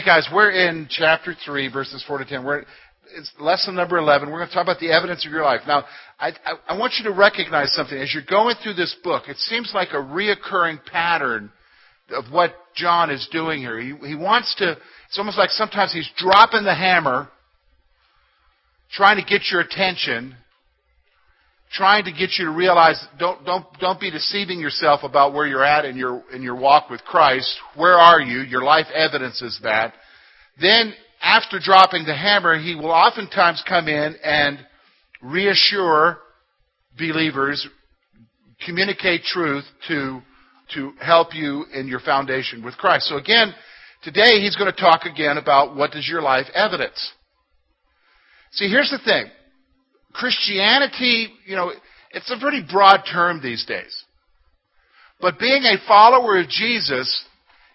Okay, guys, we're in chapter 3, verses 4 to 10. We're, it's lesson number 11. We're going to talk about the evidence of your life. Now, I, I, I want you to recognize something. As you're going through this book, it seems like a reoccurring pattern of what John is doing here. He, he wants to, it's almost like sometimes he's dropping the hammer, trying to get your attention, trying to get you to realize don't don't don't be deceiving yourself about where you're at in your in your walk with Christ. Where are you? Your life evidences that. Then after dropping the hammer, he will oftentimes come in and reassure believers, communicate truth to to help you in your foundation with Christ. So again, today he's going to talk again about what does your life evidence. See, here's the thing. Christianity, you know, it's a pretty broad term these days. But being a follower of Jesus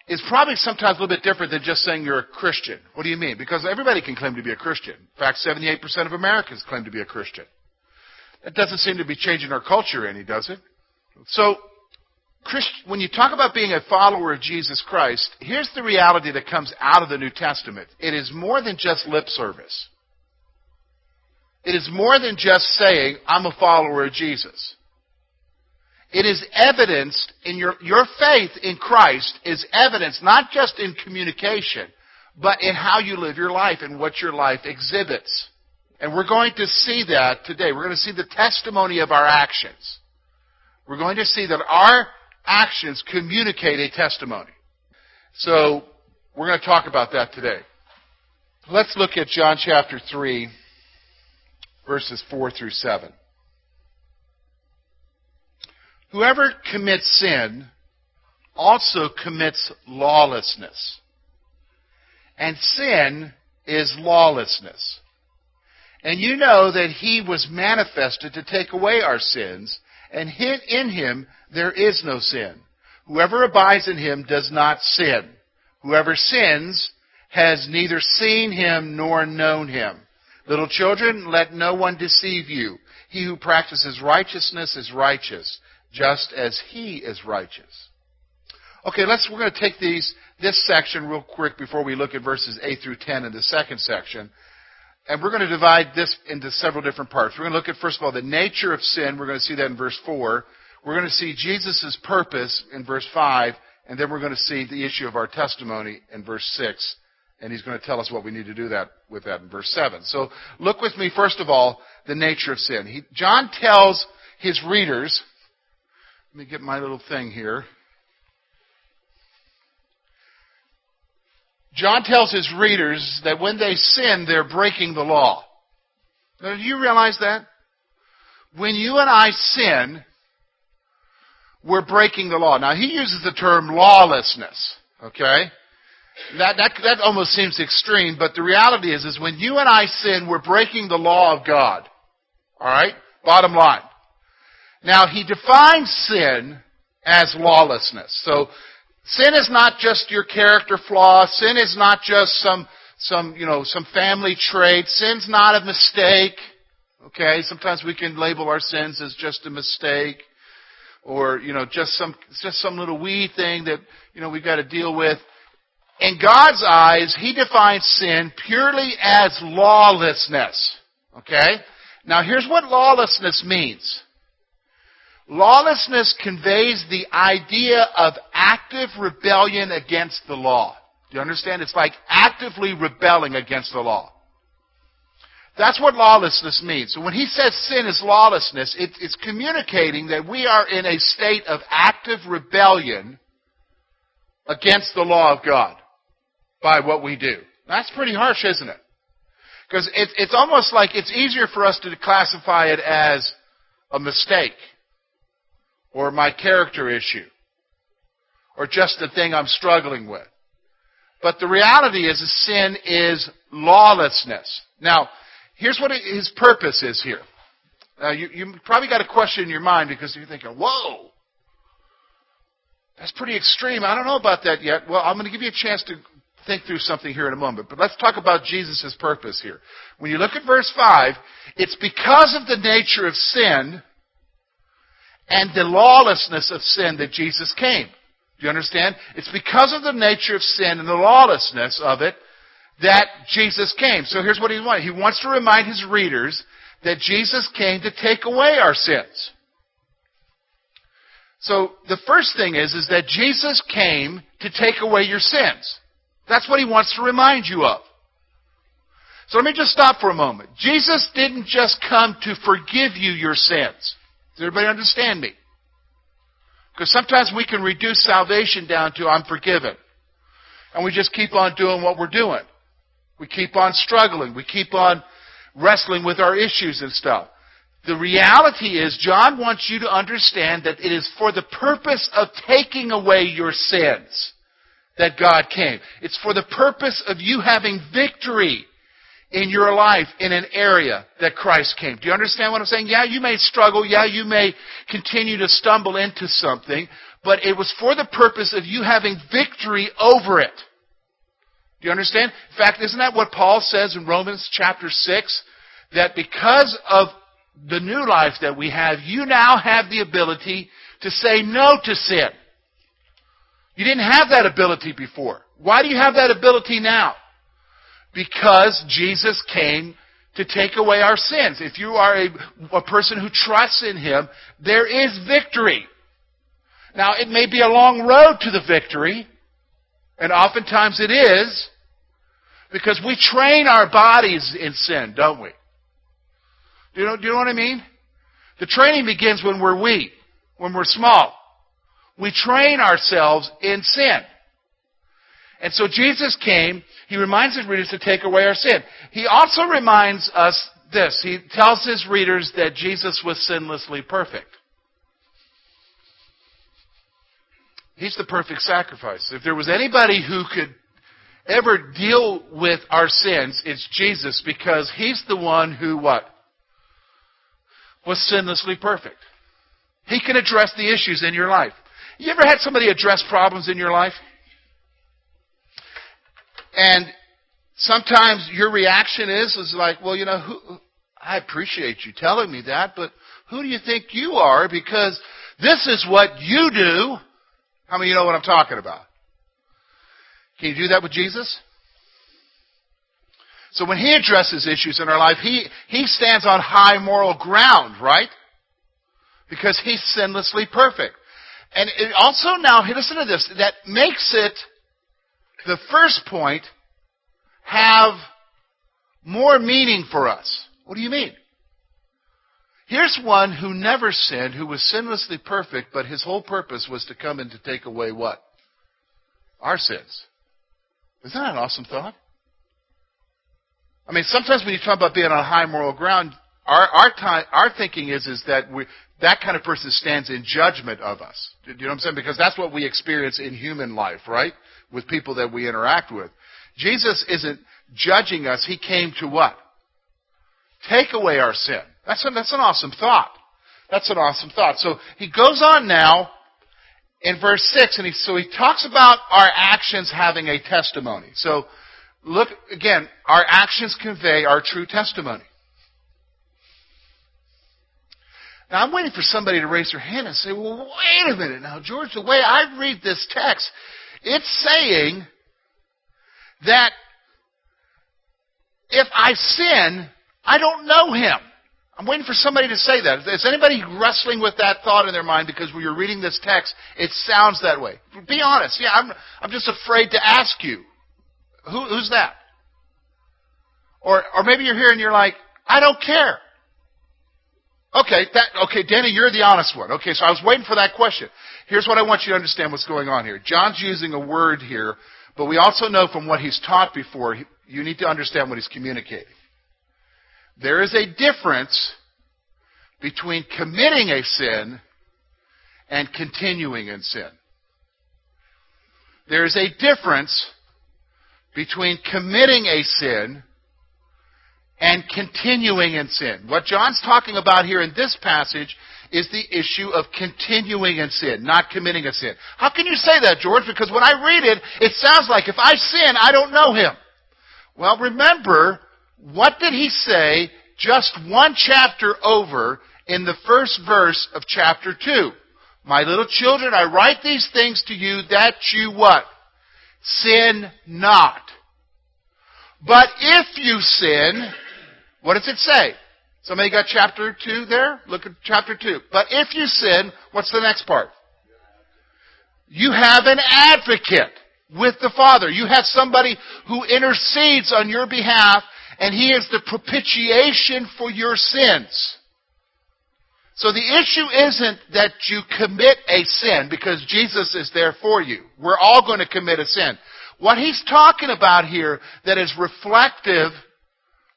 is probably sometimes a little bit different than just saying you're a Christian. What do you mean? Because everybody can claim to be a Christian. In fact, 78% of Americans claim to be a Christian. That doesn't seem to be changing our culture any, does it? So, when you talk about being a follower of Jesus Christ, here's the reality that comes out of the New Testament. It is more than just lip service. It is more than just saying, I'm a follower of Jesus. It is evidenced in your, your faith in Christ is evidenced not just in communication, but in how you live your life and what your life exhibits. And we're going to see that today. We're going to see the testimony of our actions. We're going to see that our actions communicate a testimony. So, we're going to talk about that today. Let's look at John chapter 3 verses 4 through 7. Whoever commits sin also commits lawlessness. And sin is lawlessness. And you know that he was manifested to take away our sins, and in him there is no sin. Whoever abides in him does not sin. Whoever sins has neither seen him nor known him. Little children, let no one deceive you. He who practices righteousness is righteous, just as he is righteous. Okay, let's, we're going to take these, this section real quick before we look at verses 8 through 10 in the second section. And we're going to divide this into several different parts. We're going to look at, first of all, the nature of sin. We're going to see that in verse 4. We're going to see Jesus' purpose in verse 5. And then we're going to see the issue of our testimony in verse 6 and he's going to tell us what we need to do that with that in verse 7. So look with me, first of all, the nature of sin. He, John tells his readers, let me get my little thing here. John tells his readers that when they sin, they're breaking the law. Now, do you realize that? When you and I sin, we're breaking the law. Now, he uses the term lawlessness, okay? That, that, that almost seems extreme, but the reality is, is when you and I sin, we're breaking the law of God. Alright? Bottom line. Now, he defines sin as lawlessness. So, sin is not just your character flaw. Sin is not just some, some, you know, some family trait. Sin's not a mistake. Okay? Sometimes we can label our sins as just a mistake. Or, you know, just some, just some little wee thing that, you know, we've got to deal with. In God's eyes, He defines sin purely as lawlessness. Okay? Now here's what lawlessness means. Lawlessness conveys the idea of active rebellion against the law. Do you understand? It's like actively rebelling against the law. That's what lawlessness means. So when he says sin is lawlessness, it, it's communicating that we are in a state of active rebellion against the law of God by what we do. That's pretty harsh, isn't it? Because it, it's almost like it's easier for us to classify it as a mistake or my character issue or just the thing I'm struggling with. But the reality is, sin is lawlessness. Now, here's what his purpose is here. Now, you, you probably got a question in your mind because you're thinking, whoa, that's pretty extreme. I don't know about that yet. Well, I'm going to give you a chance to think through something here in a moment. But let's talk about Jesus' purpose here. When you look at verse 5, it's because of the nature of sin and the lawlessness of sin that Jesus came. Do you understand? It's because of the nature of sin and the lawlessness of it that Jesus came. So here's what he wants. He wants to remind his readers that Jesus came to take away our sins. So the first thing is, is that Jesus came to take away your sins. That's what he wants to remind you of. So let me just stop for a moment. Jesus didn't just come to forgive you your sins. Does everybody understand me? Because sometimes we can reduce salvation down to I'm forgiven. And we just keep on doing what we're doing. We keep on struggling. We keep on wrestling with our issues and stuff. The reality is, John wants you to understand that it is for the purpose of taking away your sins that God came. It's for the purpose of you having victory in your life in an area that Christ came. Do you understand what I'm saying? Yeah, you may struggle. Yeah, you may continue to stumble into something, but it was for the purpose of you having victory over it. Do you understand? In fact, isn't that what Paul says in Romans chapter 6? That because of the new life that we have, you now have the ability to say no to sin. You didn't have that ability before. Why do you have that ability now? Because Jesus came to take away our sins. If you are a, a person who trusts in Him, there is victory. Now, it may be a long road to the victory, and oftentimes it is, because we train our bodies in sin, don't we? Do you know, do you know what I mean? The training begins when we're weak, when we're small. We train ourselves in sin. And so Jesus came, he reminds his readers to take away our sin. He also reminds us this. He tells his readers that Jesus was sinlessly perfect. He's the perfect sacrifice. If there was anybody who could ever deal with our sins, it's Jesus because he's the one who what? Was sinlessly perfect. He can address the issues in your life. You ever had somebody address problems in your life? And sometimes your reaction is is like, well, you know, who, I appreciate you telling me that, but who do you think you are? Because this is what you do. How many of you know what I'm talking about? Can you do that with Jesus? So when he addresses issues in our life, he, he stands on high moral ground, right? Because he's sinlessly perfect. And it also now, listen to this, that makes it the first point have more meaning for us. What do you mean? Here's one who never sinned, who was sinlessly perfect, but his whole purpose was to come and to take away what? Our sins. Isn't that an awesome thought? I mean, sometimes when you talk about being on high moral ground, our our, time, our thinking is is that we, that kind of person stands in judgment of us. Do you know what I'm saying? Because that's what we experience in human life, right? With people that we interact with. Jesus isn't judging us. He came to what? Take away our sin. That's, a, that's an awesome thought. That's an awesome thought. So he goes on now in verse 6, and he, so he talks about our actions having a testimony. So look, again, our actions convey our true testimony. Now, I'm waiting for somebody to raise their hand and say, well, wait a minute now, George, the way I read this text, it's saying that if I sin, I don't know him. I'm waiting for somebody to say that. Is anybody wrestling with that thought in their mind because when you're reading this text, it sounds that way? Be honest. Yeah, I'm, I'm just afraid to ask you. Who, who's that? Or, or maybe you're here and you're like, I don't care. Okay, that, okay, Danny, you're the honest one. Okay, so I was waiting for that question. Here's what I want you to understand what's going on here. John's using a word here, but we also know from what he's taught before, you need to understand what he's communicating. There is a difference between committing a sin and continuing in sin. There is a difference between committing a sin and continuing in sin. What John's talking about here in this passage is the issue of continuing in sin, not committing a sin. How can you say that, George? Because when I read it, it sounds like if I sin, I don't know him. Well, remember, what did he say just one chapter over in the first verse of chapter 2? My little children, I write these things to you that you what? Sin not. But if you sin, what does it say? Somebody got chapter 2 there? Look at chapter 2. But if you sin, what's the next part? You have an advocate with the Father. You have somebody who intercedes on your behalf, and He is the propitiation for your sins. So the issue isn't that you commit a sin because Jesus is there for you. We're all going to commit a sin. What he's talking about here that is reflective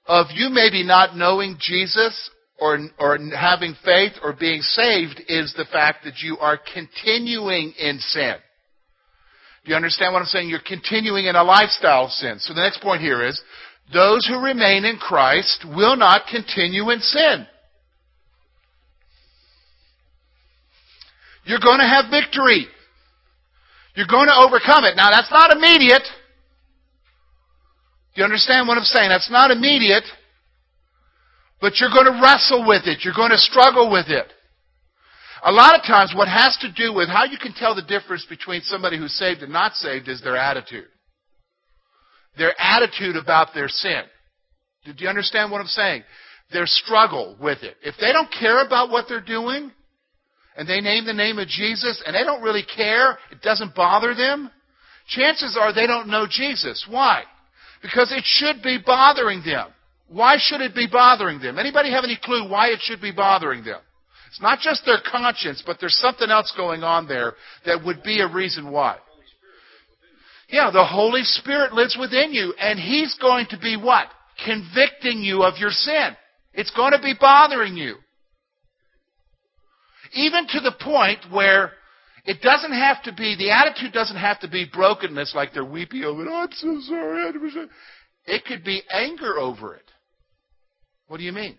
of you maybe not knowing Jesus or, or having faith or being saved is the fact that you are continuing in sin. Do you understand what I'm saying? You're continuing in a lifestyle of sin. So the next point here is, those who remain in Christ will not continue in sin. You're going to have victory. You're going to overcome it. Now that's not immediate. You understand what I'm saying? That's not immediate. But you're going to wrestle with it. You're going to struggle with it. A lot of times what has to do with how you can tell the difference between somebody who's saved and not saved is their attitude. Their attitude about their sin. Do you understand what I'm saying? Their struggle with it. If they don't care about what they're doing, and they name the name of Jesus, and they don't really care, it doesn't bother them, chances are they don't know Jesus. Why? Because it should be bothering them. Why should it be bothering them? Anybody have any clue why it should be bothering them? It's not just their conscience, but there's something else going on there that would be a reason why. Yeah, the Holy Spirit lives within you, and He's going to be what? Convicting you of your sin. It's going to be bothering you. Even to the point where it doesn't have to be, the attitude doesn't have to be brokenness like they're weepy over it. Oh, I'm so sorry. It could be anger over it. What do you mean?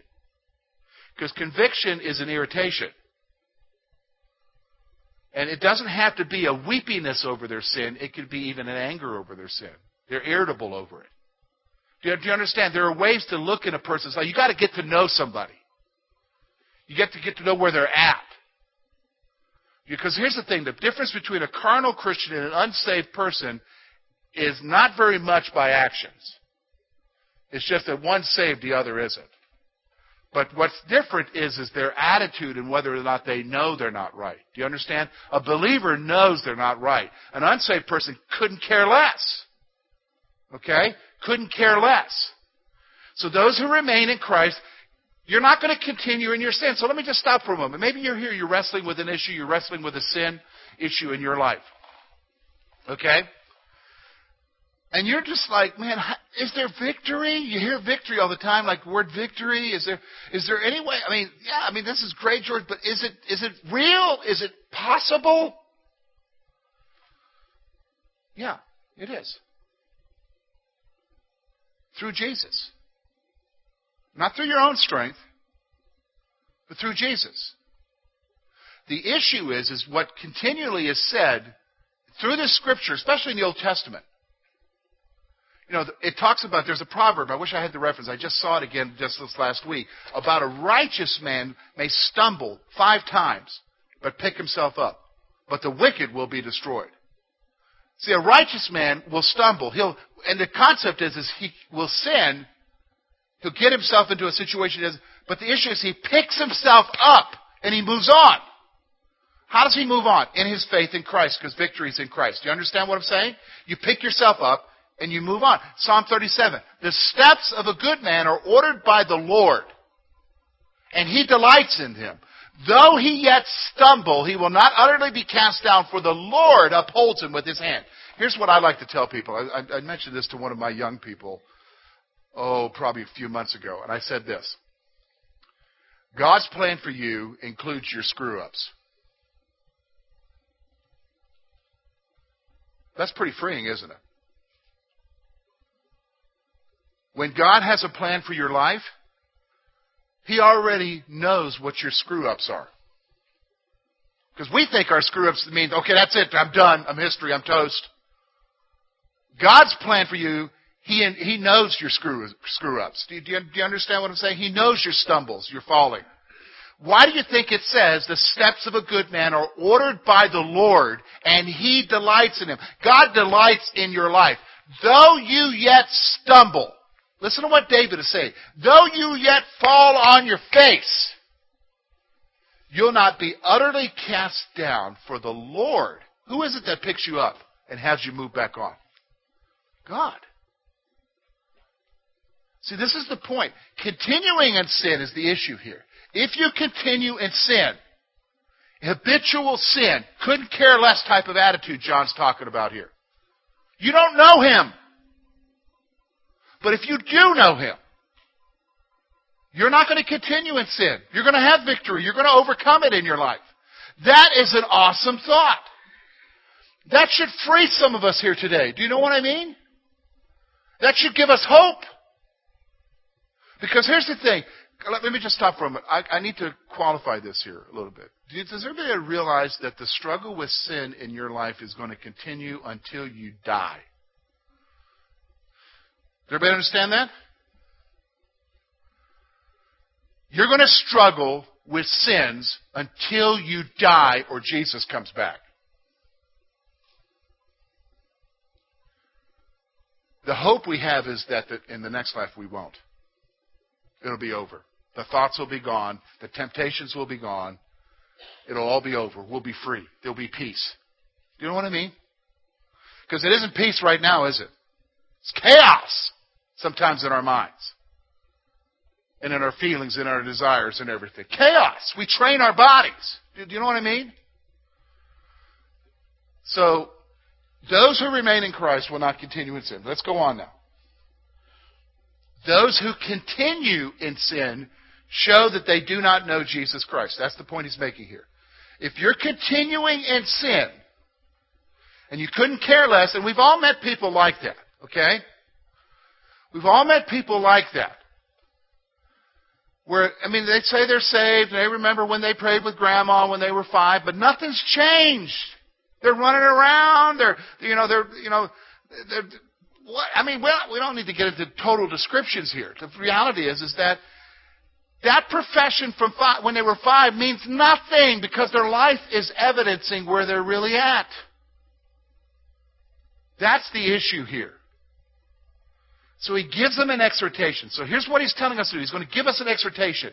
Because conviction is an irritation. And it doesn't have to be a weepiness over their sin. It could be even an anger over their sin. They're irritable over it. Do you, do you understand? There are ways to look in a person's life. You got to get to know somebody. You get to get to know where they're at. Because here's the thing the difference between a carnal Christian and an unsaved person is not very much by actions. It's just that one's saved, the other isn't. But what's different is, is their attitude and whether or not they know they're not right. Do you understand? A believer knows they're not right. An unsaved person couldn't care less. Okay? Couldn't care less. So those who remain in Christ you're not going to continue in your sin. So let me just stop for a moment. Maybe you're here, you're wrestling with an issue, you're wrestling with a sin issue in your life. Okay? And you're just like, man, is there victory? You hear victory all the time, like word victory. Is there is there any way? I mean, yeah, I mean this is great, George, but is it is it real? Is it possible? Yeah, it is. Through Jesus. Not through your own strength, but through Jesus. The issue is, is what continually is said through this scripture, especially in the Old Testament. You know, it talks about, there's a proverb, I wish I had the reference, I just saw it again just this last week, about a righteous man may stumble five times, but pick himself up. But the wicked will be destroyed. See, a righteous man will stumble. He'll, and the concept is, is he will sin, He'll get himself into a situation, but the issue is he picks himself up and he moves on. How does he move on? In his faith in Christ, because victory is in Christ. Do you understand what I'm saying? You pick yourself up and you move on. Psalm 37. The steps of a good man are ordered by the Lord, and he delights in him. Though he yet stumble, he will not utterly be cast down, for the Lord upholds him with his hand. Here's what I like to tell people. I, I, I mentioned this to one of my young people oh, probably a few months ago, and I said this God's plan for you includes your screw ups. That's pretty freeing, isn't it? When God has a plan for your life, He already knows what your screw ups are. Because we think our screw ups mean, okay, that's it, I'm done, I'm history, I'm toast. God's plan for you he, he knows your screw, screw ups. Do you, do, you, do you understand what I'm saying? He knows your stumbles, your falling. Why do you think it says the steps of a good man are ordered by the Lord and he delights in him? God delights in your life. Though you yet stumble, listen to what David is saying. Though you yet fall on your face, you'll not be utterly cast down for the Lord. Who is it that picks you up and has you move back on? God. See, this is the point. Continuing in sin is the issue here. If you continue in sin, habitual sin, couldn't care less type of attitude John's talking about here. You don't know him. But if you do know him, you're not going to continue in sin. You're going to have victory. You're going to overcome it in your life. That is an awesome thought. That should free some of us here today. Do you know what I mean? That should give us hope. Because here's the thing. Let me just stop for a minute. I, I need to qualify this here a little bit. Does everybody realize that the struggle with sin in your life is going to continue until you die? Does everybody understand that? You're going to struggle with sins until you die or Jesus comes back. The hope we have is that in the next life we won't. It'll be over. The thoughts will be gone. The temptations will be gone. It'll all be over. We'll be free. There'll be peace. Do you know what I mean? Because it isn't peace right now, is it? It's chaos sometimes in our minds and in our feelings and our desires and everything. Chaos. We train our bodies. Do you know what I mean? So, those who remain in Christ will not continue in sin. Let's go on now. Those who continue in sin show that they do not know Jesus Christ. That's the point he's making here. If you're continuing in sin, and you couldn't care less, and we've all met people like that, okay? We've all met people like that. Where, I mean, they say they're saved, and they remember when they prayed with grandma when they were five, but nothing's changed. They're running around, they're, you know, they're, you know, they're, what, I mean, well, we don't need to get into total descriptions here. The reality is, is that that profession from five, when they were five means nothing because their life is evidencing where they're really at. That's the issue here. So he gives them an exhortation. So here's what he's telling us to do. He's going to give us an exhortation.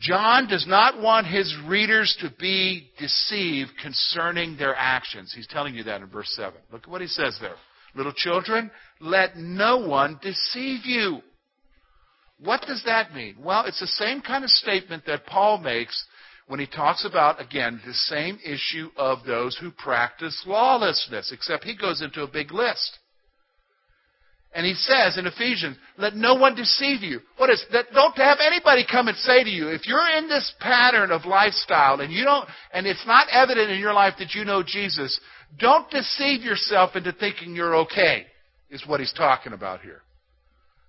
John does not want his readers to be deceived concerning their actions. He's telling you that in verse 7. Look at what he says there. Little children, let no one deceive you. What does that mean? Well, it's the same kind of statement that Paul makes when he talks about, again, the same issue of those who practice lawlessness, except he goes into a big list. And he says in Ephesians, let no one deceive you. What is that? Don't have anybody come and say to you, if you're in this pattern of lifestyle and you don't, and it's not evident in your life that you know Jesus, don't deceive yourself into thinking you're okay, is what he's talking about here.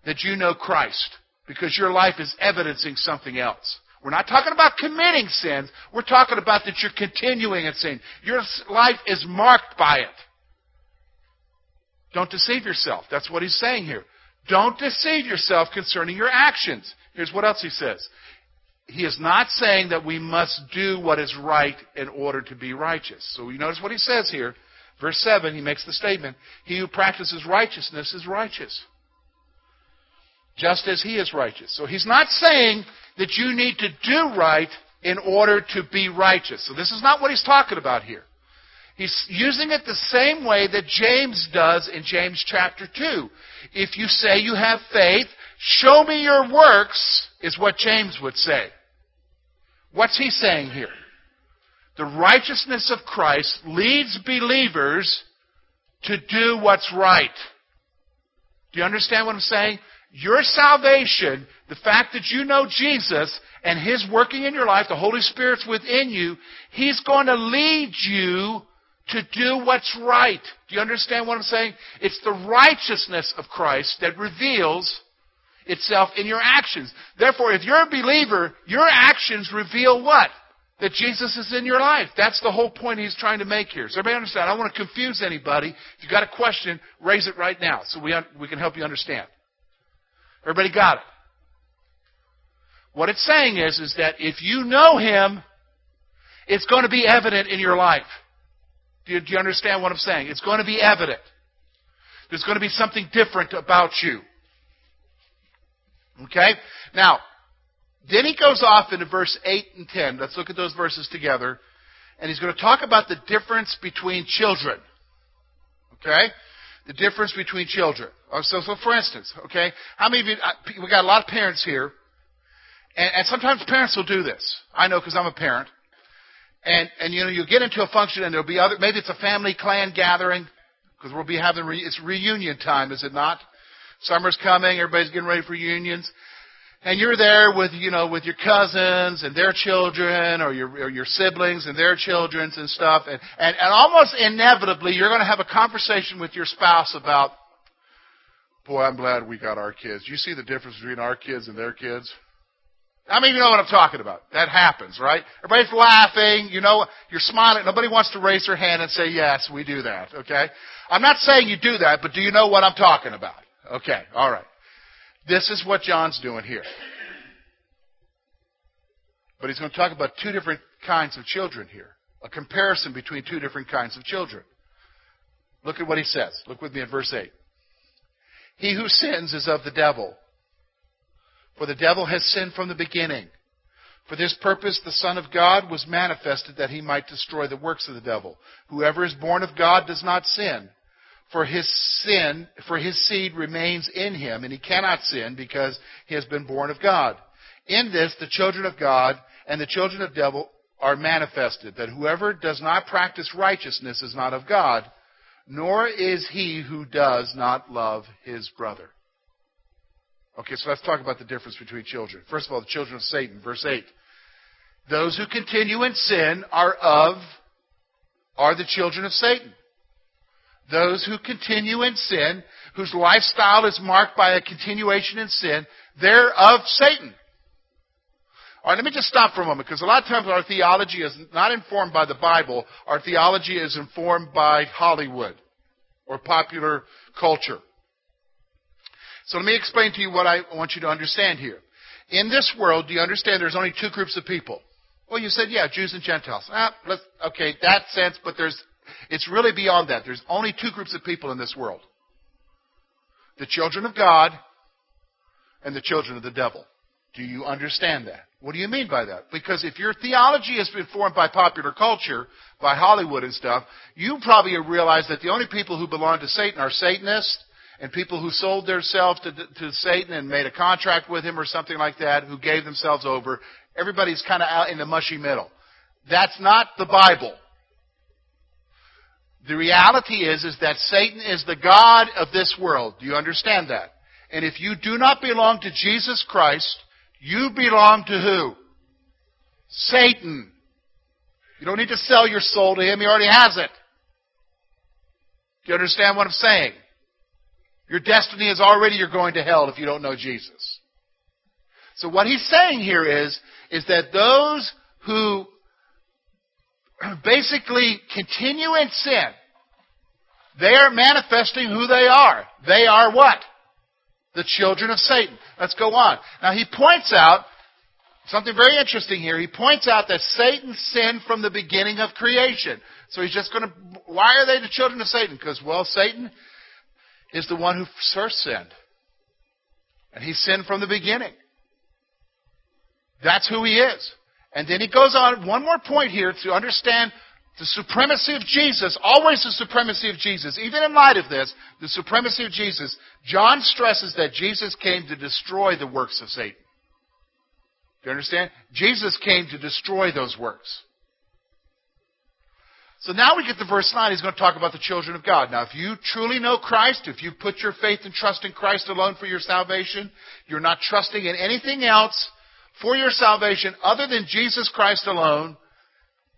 That you know Christ, because your life is evidencing something else. We're not talking about committing sins. We're talking about that you're continuing in sin. Your life is marked by it. Don't deceive yourself. That's what he's saying here. Don't deceive yourself concerning your actions. Here's what else he says he is not saying that we must do what is right in order to be righteous. So you notice what he says here. Verse 7, he makes the statement He who practices righteousness is righteous, just as he is righteous. So he's not saying that you need to do right in order to be righteous. So this is not what he's talking about here. He's using it the same way that James does in James chapter 2. If you say you have faith, show me your works, is what James would say. What's he saying here? The righteousness of Christ leads believers to do what's right. Do you understand what I'm saying? Your salvation, the fact that you know Jesus and His working in your life, the Holy Spirit's within you, He's going to lead you to do what's right. Do you understand what I'm saying? It's the righteousness of Christ that reveals itself in your actions. Therefore, if you're a believer, your actions reveal what? That Jesus is in your life. That's the whole point he's trying to make here. So everybody understand? I don't want to confuse anybody. If you've got a question, raise it right now so we, un- we can help you understand. Everybody got it? What it's saying is, is that if you know Him, it's going to be evident in your life. Do you, do you understand what I'm saying? It's going to be evident. There's going to be something different about you. Okay? Now, then he goes off into verse 8 and 10. Let's look at those verses together. And he's going to talk about the difference between children. Okay? The difference between children. Oh, so, so for instance, okay, how many of you, uh, we got a lot of parents here, and, and sometimes parents will do this. I know because I'm a parent. And, and you know, you get into a function and there'll be other, maybe it's a family clan gathering, because we'll be having, re, it's reunion time, is it not? Summer's coming, everybody's getting ready for reunions. And you're there with, you know, with your cousins and their children or your, or your siblings and their children and stuff. And, and, and almost inevitably, you're going to have a conversation with your spouse about, boy, I'm glad we got our kids. You see the difference between our kids and their kids? I mean, you know what I'm talking about. That happens, right? Everybody's laughing, you know, you're smiling. Nobody wants to raise their hand and say, yes, we do that, okay? I'm not saying you do that, but do you know what I'm talking about? Okay, alright. This is what John's doing here. But he's going to talk about two different kinds of children here. A comparison between two different kinds of children. Look at what he says. Look with me at verse 8. He who sins is of the devil for the devil has sinned from the beginning. For this purpose the Son of God was manifested that he might destroy the works of the devil. Whoever is born of God does not sin. For his sin, for his seed remains in him, and he cannot sin because he has been born of God. In this the children of God and the children of devil are manifested, that whoever does not practice righteousness is not of God, nor is he who does not love his brother. Okay, so let's talk about the difference between children. First of all, the children of Satan, verse 8. Those who continue in sin are of, are the children of Satan. Those who continue in sin, whose lifestyle is marked by a continuation in sin, they're of Satan. All right, let me just stop for a moment because a lot of times our theology is not informed by the Bible. Our theology is informed by Hollywood or popular culture. So let me explain to you what I want you to understand here. In this world, do you understand there's only two groups of people? Well, you said, yeah, Jews and Gentiles. Ah, okay, that sense, but there's, it's really beyond that. There's only two groups of people in this world. The children of God and the children of the devil. Do you understand that? What do you mean by that? Because if your theology has been formed by popular culture, by Hollywood and stuff, you probably have realized that the only people who belong to Satan are Satanists and people who sold themselves to, to Satan and made a contract with him or something like that, who gave themselves over, everybody's kind of out in the mushy middle. That's not the Bible. The reality is, is that Satan is the God of this world. Do you understand that? And if you do not belong to Jesus Christ, you belong to who? Satan. You don't need to sell your soul to him. He already has it. Do you understand what I'm saying? Your destiny is already you're going to hell if you don't know Jesus. So what he's saying here is, is that those who basically continue in sin, they are manifesting who they are. They are what? The children of Satan. Let's go on. Now he points out something very interesting here. He points out that Satan sinned from the beginning of creation. So he's just going to, why are they the children of Satan? Because, well, Satan is the one who first sinned. And he sinned from the beginning. That's who he is. And then he goes on, one more point here to understand the supremacy of Jesus, always the supremacy of Jesus. Even in light of this, the supremacy of Jesus, John stresses that Jesus came to destroy the works of Satan. Do you understand? Jesus came to destroy those works. So now we get to verse 9. He's going to talk about the children of God. Now, if you truly know Christ, if you put your faith and trust in Christ alone for your salvation, you're not trusting in anything else for your salvation other than Jesus Christ alone,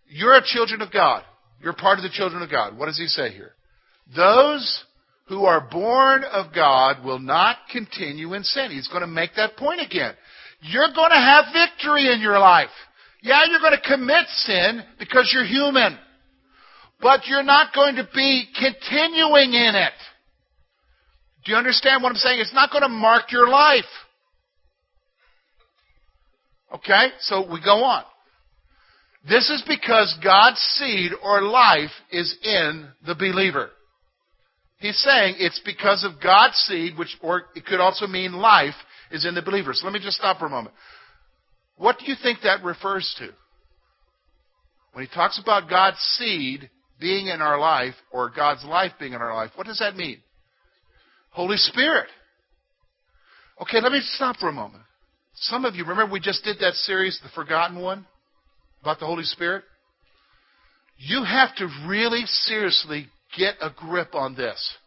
you're a children of God. You're part of the children of God. What does he say here? Those who are born of God will not continue in sin. He's going to make that point again. You're going to have victory in your life. Yeah, you're going to commit sin because you're human but you're not going to be continuing in it. Do you understand what I'm saying? It's not going to mark your life. Okay? So we go on. This is because God's seed or life is in the believer. He's saying it's because of God's seed, which, or it could also mean life, is in the believer. So let me just stop for a moment. What do you think that refers to? When he talks about God's seed being in our life, or God's life being in our life, what does that mean? Holy Spirit. Okay, let me stop for a moment. Some of you remember we just did that series, The Forgotten One, about the Holy Spirit? You have to really seriously get a grip on this.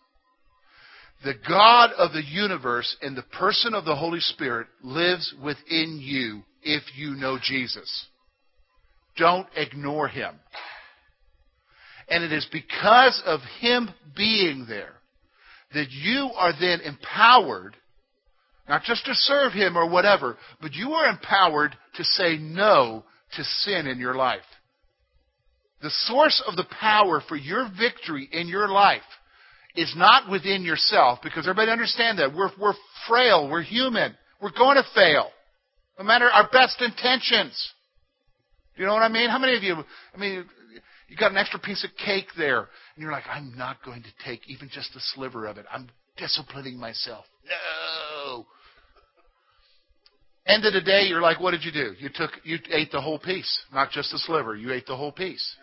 The God of the universe in the person of the Holy Spirit lives within you if you know Jesus. Don't ignore him. And it is because of him being there that you are then empowered, not just to serve him or whatever, but you are empowered to say no to sin in your life. The source of the power for your victory in your life is not within yourself, because everybody understand that. We're, we're frail, we're human, we're going to fail. No matter our best intentions. Do you know what I mean? How many of you, I mean, you got an extra piece of cake there, and you're like, I'm not going to take even just a sliver of it. I'm disciplining myself. No. End of the day, you're like, what did you do? You took, you ate the whole piece, not just a sliver. You ate the whole piece.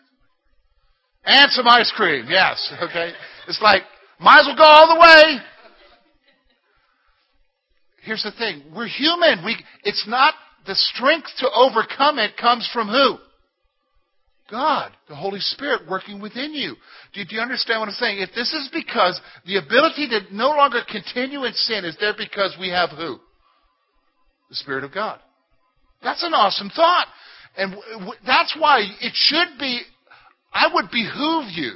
And some ice cream, yes, okay? It's like, might as well go all the way. Here's the thing. We're human. We, it's not the strength to overcome it comes from who? God, the Holy Spirit working within you. Do, do, you understand what I'm saying? If this is because the ability to no longer continue in sin is there because we have who? The Spirit of God. That's an awesome thought. And that's why it should be, I would behoove you.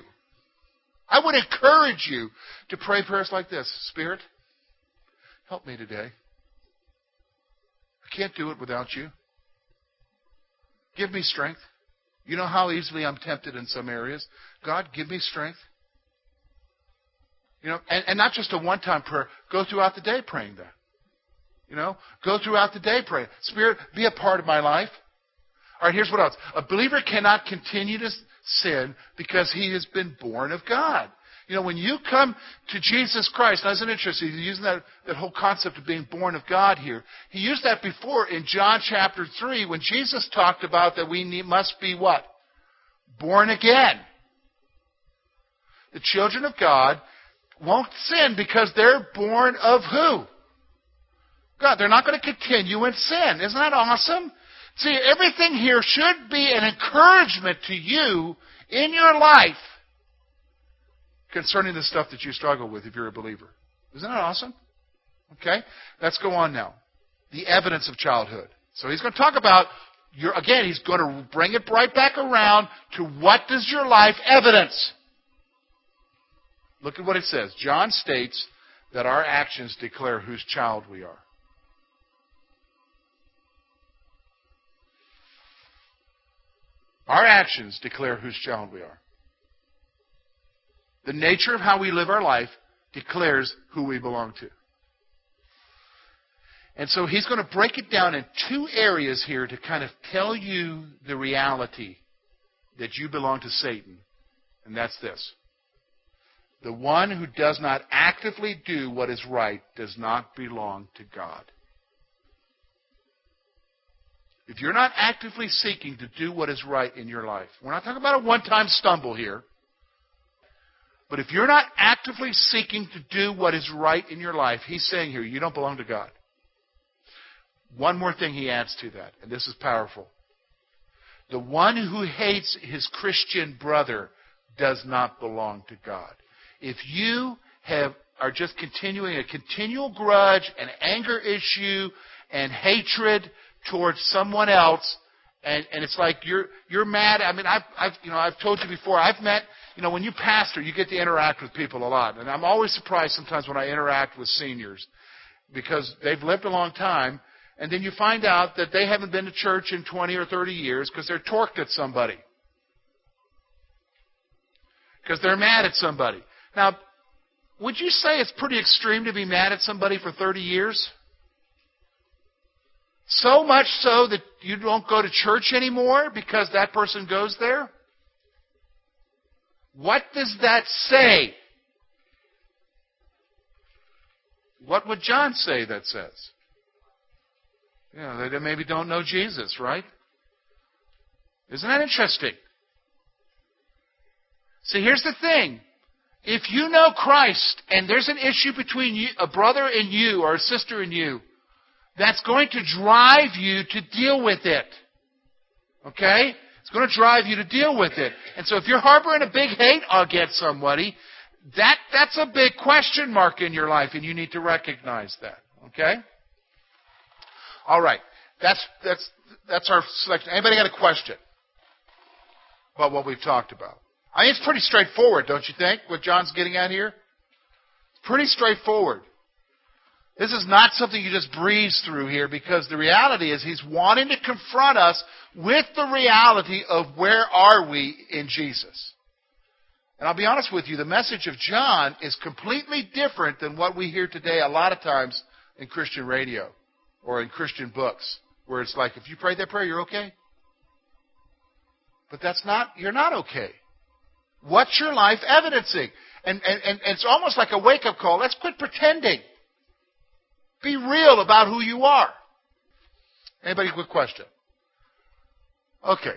I would encourage you to pray prayers like this Spirit, help me today. I can't do it without you. Give me strength. You know how easily I'm tempted in some areas. God, give me strength. You know, and, and not just a one time prayer. Go throughout the day praying that. You know, go throughout the day praying. Spirit, be a part of my life. All right, here's what else. A believer cannot continue to sin because he has been born of God. You know, when you come to Jesus Christ, now isn't it interesting? He's using that, that whole concept of being born of God here. He used that before in John chapter 3 when Jesus talked about that we need, must be what? Born again. The children of God won't sin because they're born of who? God. They're not going to continue in sin. Isn't that awesome? See, everything here should be an encouragement to you in your life concerning the stuff that you struggle with if you're a believer. Isn't that awesome? Okay? Let's go on now. The evidence of childhood. So he's going to talk about your, again, he's going to bring it right back around to what does your life evidence? Look at what it says. John states that our actions declare whose child we are. Our actions declare whose child we are. The nature of how we live our life declares who we belong to. And so he's going to break it down in two areas here to kind of tell you the reality that you belong to Satan. And that's this. The one who does not actively do what is right does not belong to God. If you're not actively seeking to do what is right in your life, we're not talking about a one time stumble here. But if you're not actively seeking to do what is right in your life, he's saying here, you don't belong to God. One more thing he adds to that, and this is powerful. The one who hates his Christian brother does not belong to God. If you have are just continuing a continual grudge, an anger issue, and hatred towards someone else, and, and it's like you're you're mad. I mean, I've, I've you know I've told you before. I've met you know, when you pastor, you get to interact with people a lot. And I'm always surprised sometimes when I interact with seniors because they've lived a long time. And then you find out that they haven't been to church in 20 or 30 years because they're torqued at somebody. Because they're mad at somebody. Now, would you say it's pretty extreme to be mad at somebody for 30 years? So much so that you don't go to church anymore because that person goes there? What does that say? What would John say that says? Yeah, they maybe don't know Jesus, right? Isn't that interesting? See, here's the thing. If you know Christ and there's an issue between you, a brother and you or a sister and you, that's going to drive you to deal with it. Okay? It's going to drive you to deal with it. And so if you're harboring a big hate against somebody, that, that's a big question mark in your life, and you need to recognize that. Okay? All right. That's, that's, that's our selection. Anybody got a question about what we've talked about? I mean, it's pretty straightforward, don't you think, what John's getting at here? Pretty straightforward. This is not something you just breeze through here because the reality is he's wanting to confront us with the reality of where are we in Jesus. And I'll be honest with you, the message of John is completely different than what we hear today a lot of times in Christian radio or in Christian books, where it's like, if you pray that prayer, you're okay. But that's not, you're not okay. What's your life evidencing? And, and, and it's almost like a wake up call. Let's quit pretending. Be real about who you are. Anybody quick question? Okay.